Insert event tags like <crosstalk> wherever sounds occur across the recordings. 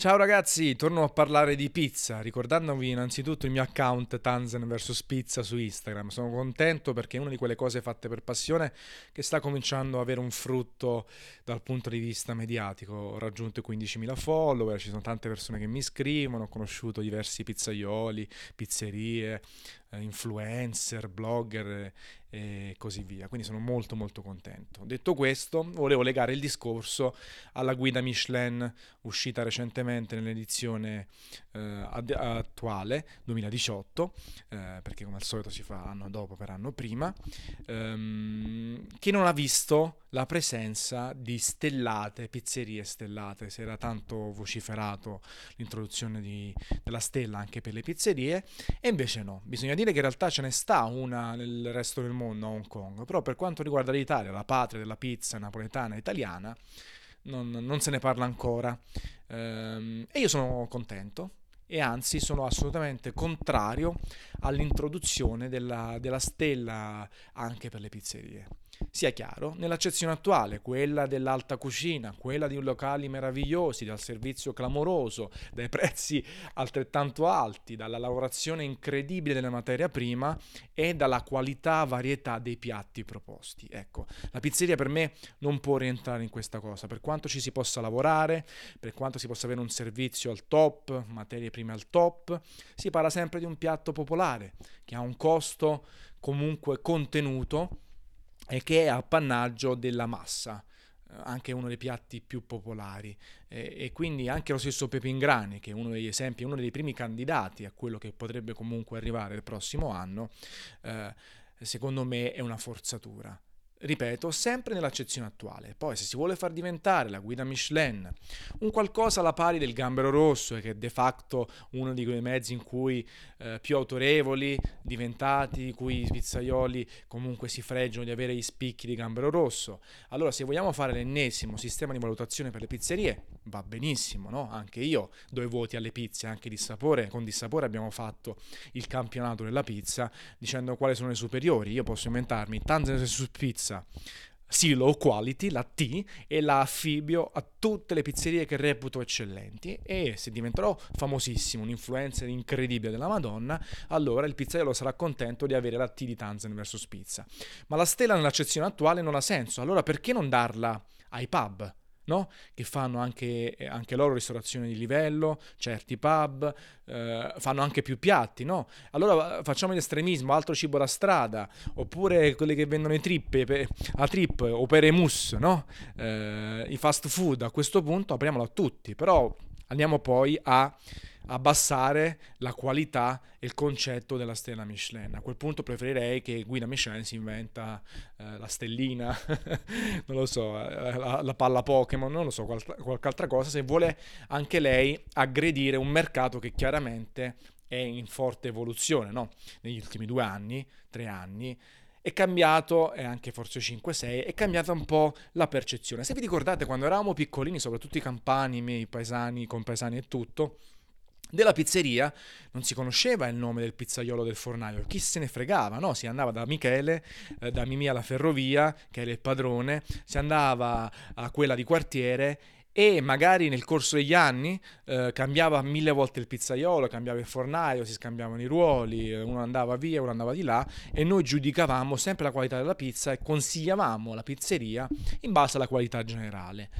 Ciao ragazzi, torno a parlare di pizza, ricordandovi innanzitutto il mio account Tanzen vs Pizza su Instagram. Sono contento perché è una di quelle cose fatte per passione che sta cominciando ad avere un frutto dal punto di vista mediatico. Ho raggiunto i 15.000 follower, ci sono tante persone che mi scrivono, ho conosciuto diversi pizzaioli, pizzerie, influencer, blogger e così via. Quindi sono molto molto contento. Detto questo, volevo legare il discorso alla guida Michelin uscita recentemente nell'edizione eh, attuale 2018, eh, perché come al solito si fa anno dopo per anno prima, ehm, che non ha visto la presenza di stellate, pizzerie stellate. Si era tanto vociferato l'introduzione di, della stella anche per le pizzerie, e invece no. Bisogna dire che in realtà ce ne sta una nel resto del mondo, a Hong Kong, però per quanto riguarda l'Italia, la patria della pizza napoletana italiana, non, non, se ne parla ancora. Ehm, e io sono contento e anzi sono assolutamente contrario all'introduzione della, della stella anche per le pizzerie. Sia chiaro, nell'accezione attuale, quella dell'alta cucina, quella di locali meravigliosi, dal servizio clamoroso, dai prezzi altrettanto alti, dalla lavorazione incredibile della materia prima e dalla qualità, varietà dei piatti proposti. Ecco, la pizzeria per me non può rientrare in questa cosa, per quanto ci si possa lavorare, per quanto si possa avere un servizio al top, materie prime al top, si parla sempre di un piatto popolare che ha un costo comunque contenuto e che è appannaggio della massa eh, anche uno dei piatti più popolari. E, e, quindi anche lo stesso Pepe Ingrani che è uno degli esempi, uno dei primi candidati a quello che potrebbe comunque arrivare il prossimo anno, eh, secondo me è una forzatura ripeto, sempre nell'accezione attuale. Poi se si vuole far diventare la guida Michelin un qualcosa alla pari del gambero rosso, che è de facto uno di quei mezzi in cui eh, più autorevoli, diventati, di cui i pizzaioli comunque si freggiano di avere gli spicchi di gambero rosso, allora se vogliamo fare l'ennesimo sistema di valutazione per le pizzerie, va benissimo, no? Anche io do i voti alle pizze, anche di sapore, con dissapore abbiamo fatto il campionato della pizza dicendo quali sono le superiori. Io posso inventarmi Tanzania su pizza pizza Silo Quality, la T, e la affibio a tutte le pizzerie che reputo eccellenti e se diventerò famosissimo, un influencer incredibile della Madonna, allora il pizzaiolo sarà contento di avere la T di Tanzen vs Pizza. Ma la stella nell'accezione attuale non ha senso, allora perché non darla ai pub? No? che fanno anche, eh, anche, loro ristorazione di livello, certi pub, eh, fanno anche più piatti, no? Allora eh, facciamo l'estremismo, altro cibo da strada, oppure quelli che vendono i trip, a trip o per emus, no? Eh, i fast food, a questo punto apriamolo a tutti, però andiamo poi a abbassare la qualità e il concetto della stella Michelin. A quel punto preferirei che Guida Michelin si inventa eh, la stellina, <laughs> non lo so, eh, la, la, palla Pokémon, non lo so, qual- qualche altra cosa, se vuole anche lei aggredire un mercato che chiaramente è in forte evoluzione no? negli ultimi due anni, tre anni è cambiato, e anche forse 5-6, è cambiata un po' la percezione. Se vi ricordate, quando eravamo piccolini, soprattutto i campani, i miei paesani, compaesani e tutto, della pizzeria non si conosceva il nome del pizzaiolo del fornaio, chi se ne fregava, no? Si andava da Michele, eh, da Mimì alla ferrovia, che era il padrone, si andava a quella di quartiere e magari nel corso degli anni eh, cambiava mille volte il pizzaiolo, cambiava il fornaio, si scambiavano i ruoli, uno andava via, uno andava di là e noi giudicavamo sempre la qualità della pizza e consigliavamo la pizzeria in base alla qualità generale.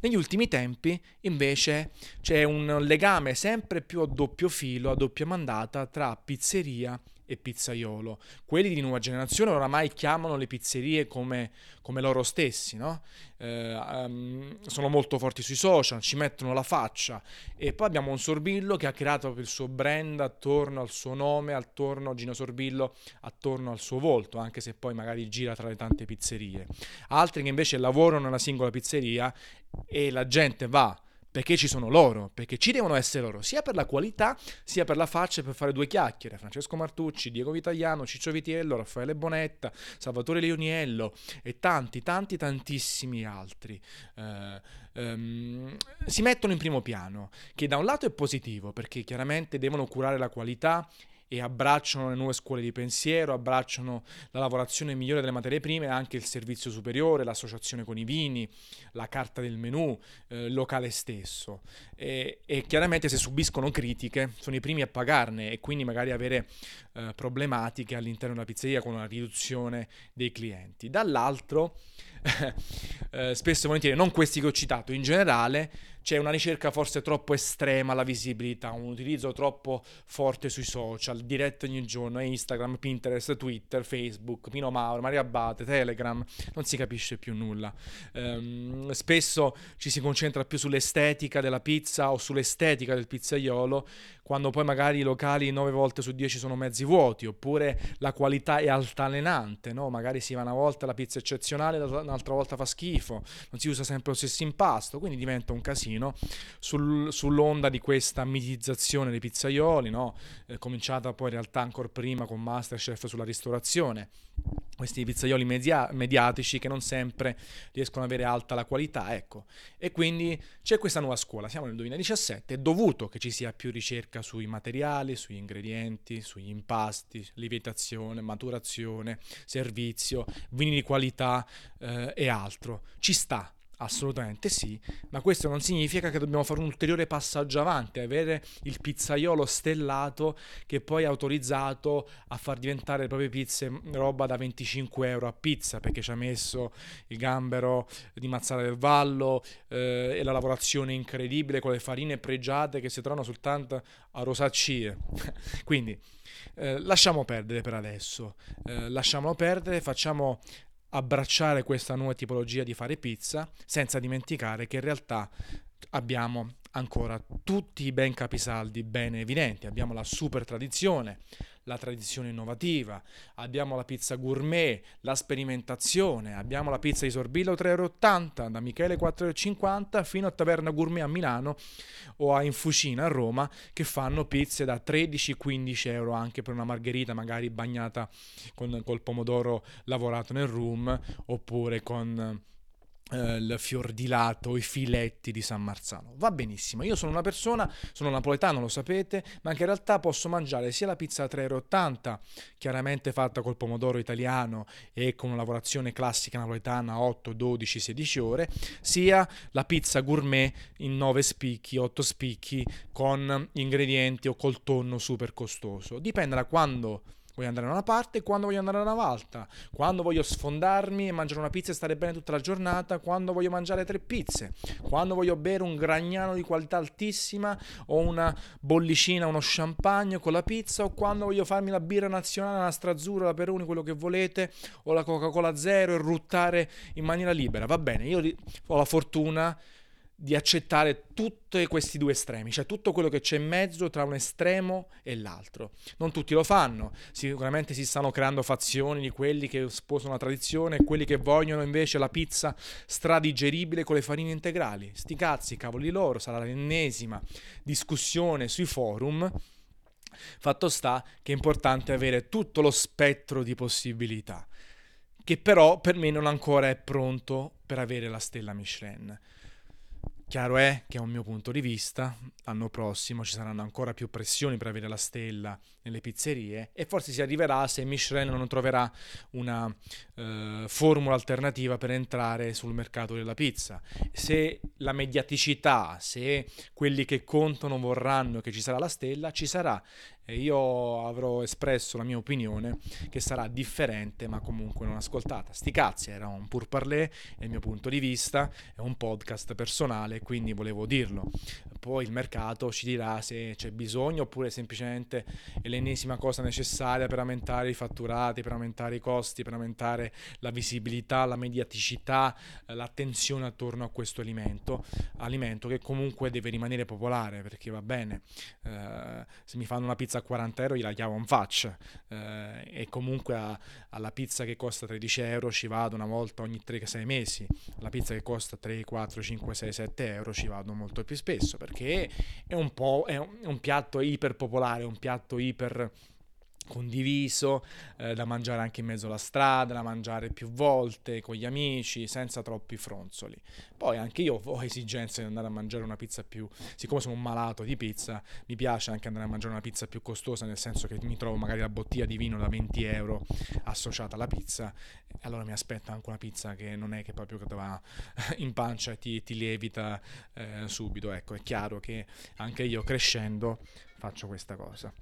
Negli ultimi tempi invece c'è un legame sempre più a doppio filo, a doppia mandata tra pizzeria e pizzaiolo. Quelli di nuova generazione oramai chiamano le pizzerie come, come loro stessi, no? eh, um, sono molto forti sui social, ci mettono la faccia e poi abbiamo un Sorbillo che ha creato il suo brand attorno al suo nome, attorno a Gino Sorbillo, attorno al suo volto, anche se poi magari gira tra le tante pizzerie. Altri che invece lavorano nella singola pizzeria e la gente va perché ci sono loro, perché ci devono essere loro, sia per la qualità, sia per la faccia per fare due chiacchiere. Francesco Martucci, Diego Vitagliano, Ciccio Vitiello, Raffaele Bonetta, Salvatore Leoniello e tanti, tanti, tantissimi altri. Eh, ehm, si mettono in primo piano, che da un lato è positivo, perché chiaramente devono curare la qualità e abbracciano le nuove scuole di pensiero, abbracciano la lavorazione migliore delle materie prime, anche il servizio superiore, l'associazione con i vini, la carta del menù, eh, il locale stesso. E, e, chiaramente se subiscono critiche sono i primi a pagarne e quindi magari avere eh, problematiche all'interno della pizzeria con una riduzione dei clienti. Dall'altro, eh, spesso e volentieri, non questi che ho citato, in generale c'è una ricerca forse troppo estrema alla visibilità, un utilizzo troppo forte sui social, dirette ogni giorno, Instagram, Pinterest, Twitter, Facebook, Pino Mauro, Maria Abate, Telegram, non si capisce più nulla. Um, spesso ci si concentra più sull'estetica della pizza o sull'estetica del pizzaiolo, quando poi magari i locali 9 volte su 10 sono mezzi vuoti, oppure la qualità è altalenante, no? magari si va una volta la pizza eccezionale, un'altra volta fa schifo, non si usa sempre lo stesso impasto, quindi diventa un casino sul, sull'onda di questa mitizzazione dei pizzaioli, no? eh, cominciata poi in realtà ancora prima con Masterchef sulla ristorazione questi pizzaioli media- mediatici che non sempre riescono ad avere alta la qualità, ecco. E quindi c'è questa nuova scuola, siamo nel 2017, è dovuto che ci sia più ricerca sui materiali, sugli ingredienti, sugli impasti, lievitazione, maturazione, servizio, vini di qualità eh, e altro. Ci sta, Assolutamente sì, ma questo non significa che dobbiamo fare un ulteriore passaggio avanti, avere il pizzaiolo stellato che poi è autorizzato a far diventare le proprie pizze roba da 25 euro a pizza perché ci ha messo il gambero di Mazzara del Vallo eh, e la lavorazione incredibile con le farine pregiate che si trovano soltanto a Rosaccie. <laughs> Quindi eh, lasciamo perdere per adesso, eh, lasciamolo perdere, facciamo abbracciare questa nuova tipologia di fare pizza, senza dimenticare che in realtà abbiamo ancora tutti i ben capisaldi ben evidenti. Abbiamo la super tradizione, la tradizione innovativa, abbiamo la pizza gourmet, la sperimentazione, abbiamo la pizza di Sorbillo 3,80 euro, da Michele 4,50 euro fino a Taverna Gourmet a Milano o a Infucina a Roma che fanno pizze da 13-15 euro anche per una margherita magari bagnata con, col pomodoro lavorato nel room oppure con il fior di lato, i filetti di San Marzano. Va benissimo, io sono una persona, sono napoletano, lo sapete, ma che in realtà posso mangiare sia la pizza a 3,80 euro, chiaramente fatta col pomodoro italiano e con una lavorazione classica napoletana 8, 12, 16 ore, sia la pizza gourmet in 9 spicchi, 8 spicchi con ingredienti o col tonno super costoso. Dipende da quando Voglio andare da una parte quando voglio andare da un'altra. Quando voglio sfondarmi e mangiare una pizza e stare bene tutta la giornata. Quando voglio mangiare tre pizze. Quando voglio bere un gragnano di qualità altissima o una bollicina, uno champagne con la pizza. O quando voglio farmi la birra nazionale, la strazzurra, la peroni, quello che volete. O la Coca-Cola zero e ruttare in maniera libera. Va bene, io ho la fortuna di accettare tutti questi due estremi, cioè tutto quello che c'è in mezzo tra un estremo e l'altro. Non tutti lo fanno, sicuramente si stanno creando fazioni di quelli che sposano la tradizione e quelli che vogliono invece la pizza stradigeribile con le farine integrali. Sti cazzi, cavoli loro, sarà l'ennesima discussione sui forum. Fatto sta che è importante avere tutto lo spettro di possibilità, che però per me non ancora è pronto per avere la stella Michelin. Chiaro è che, a un mio punto di vista, l'anno prossimo ci saranno ancora più pressioni per avere la stella nelle pizzerie e forse si arriverà se Michelin non troverà una eh, formula alternativa per entrare sul mercato della pizza. Se la mediaticità, se quelli che contano vorranno che ci sarà la stella, ci sarà e io avrò espresso la mia opinione che sarà differente ma comunque non ascoltata. Sti cazzi, era un pur parler, è il mio punto di vista, è un podcast personale, quindi volevo dirlo. Poi il mercato ci dirà se c'è bisogno oppure semplicemente è l'ennesima cosa necessaria per aumentare i fatturati, per aumentare i costi, per aumentare la visibilità, la mediaticità, l'attenzione attorno a questo alimento, alimento che comunque deve rimanere popolare perché va bene. Eh, se mi fanno una pizza a 40 euro gliela chiavo in faccia eh, e comunque a, alla pizza che costa 13 euro ci vado una volta ogni 3-6 mesi, la pizza che costa 3, 4, 5, 6, 7 euro ci vado molto più spesso perché è un, po', è un, è un piatto iper popolare, un piatto iper condiviso, eh, da mangiare anche in mezzo alla strada, da mangiare più volte con gli amici, senza troppi fronzoli. Poi anche io ho esigenze di andare a mangiare una pizza più, siccome sono un malato di pizza, mi piace anche andare a mangiare una pizza più costosa, nel senso che mi trovo magari la bottiglia di vino da 20 euro associata alla pizza, allora mi aspetto anche una pizza che non è che proprio che va <laughs> in pancia e ti, ti lievita eh, subito. Ecco, è chiaro che anche io crescendo faccio questa cosa.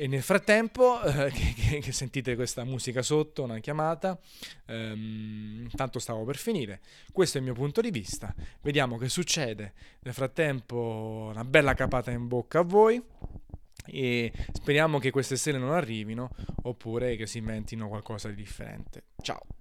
E nel frattempo, eh, <laughs> che, che, sentite questa musica sotto, una chiamata, ehm, tanto stavo per finire. Questo è il mio punto di vista. Vediamo che succede. Nel frattempo, una bella capata in bocca a voi. E speriamo che queste stelle non arrivino oppure che si inventino qualcosa di differente. Ciao!